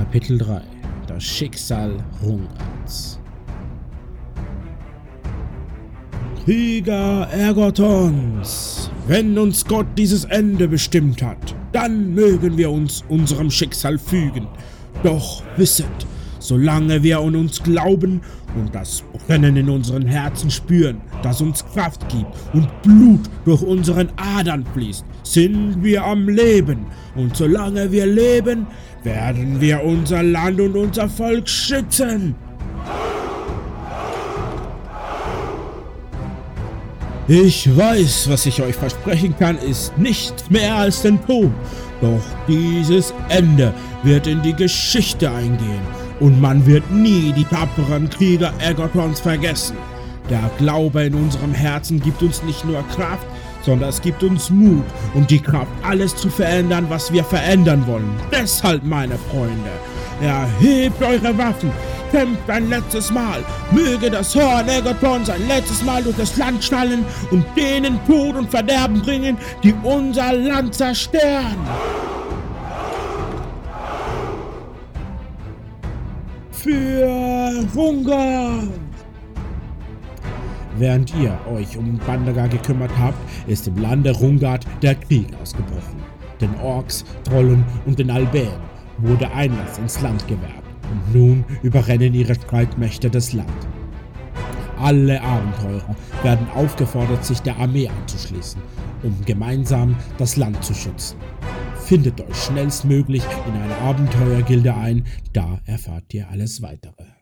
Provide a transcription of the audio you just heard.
Kapitel 3 Das Schicksal Rungards Krieger Ergotons, wenn uns Gott dieses Ende bestimmt hat, dann mögen wir uns unserem Schicksal fügen. Doch wisset, solange wir an uns glauben und das Brennen in unseren Herzen spüren, das uns Kraft gibt und Blut durch unseren Adern fließt, sind wir am Leben. Und solange wir leben, werden wir unser Land und unser Volk schützen. Ich weiß, was ich euch versprechen kann, ist nichts mehr als den Tod. Doch dieses Ende wird in die Geschichte eingehen und man wird nie die tapferen Krieger Egertons vergessen. Der Glaube in unserem Herzen gibt uns nicht nur Kraft, sondern es gibt uns Mut und die Kraft, alles zu verändern, was wir verändern wollen. Deshalb, meine Freunde, erhebt eure Waffen, kämpft ein letztes Mal. Möge das Horn Egertons ein letztes Mal durch das Land schnallen und denen Tod und Verderben bringen, die unser Land zerstören. Für Hunger! Während ihr euch um Bandaga gekümmert habt, ist im Lande Rungard der Krieg ausgebrochen. Den Orks, Trollen und den Albäen wurde Einlass ins Land gewährt und nun überrennen ihre Streitmächte das Land. Alle Abenteurer werden aufgefordert, sich der Armee anzuschließen, um gemeinsam das Land zu schützen. Findet euch schnellstmöglich in eine Abenteuergilde ein, da erfahrt ihr alles weitere.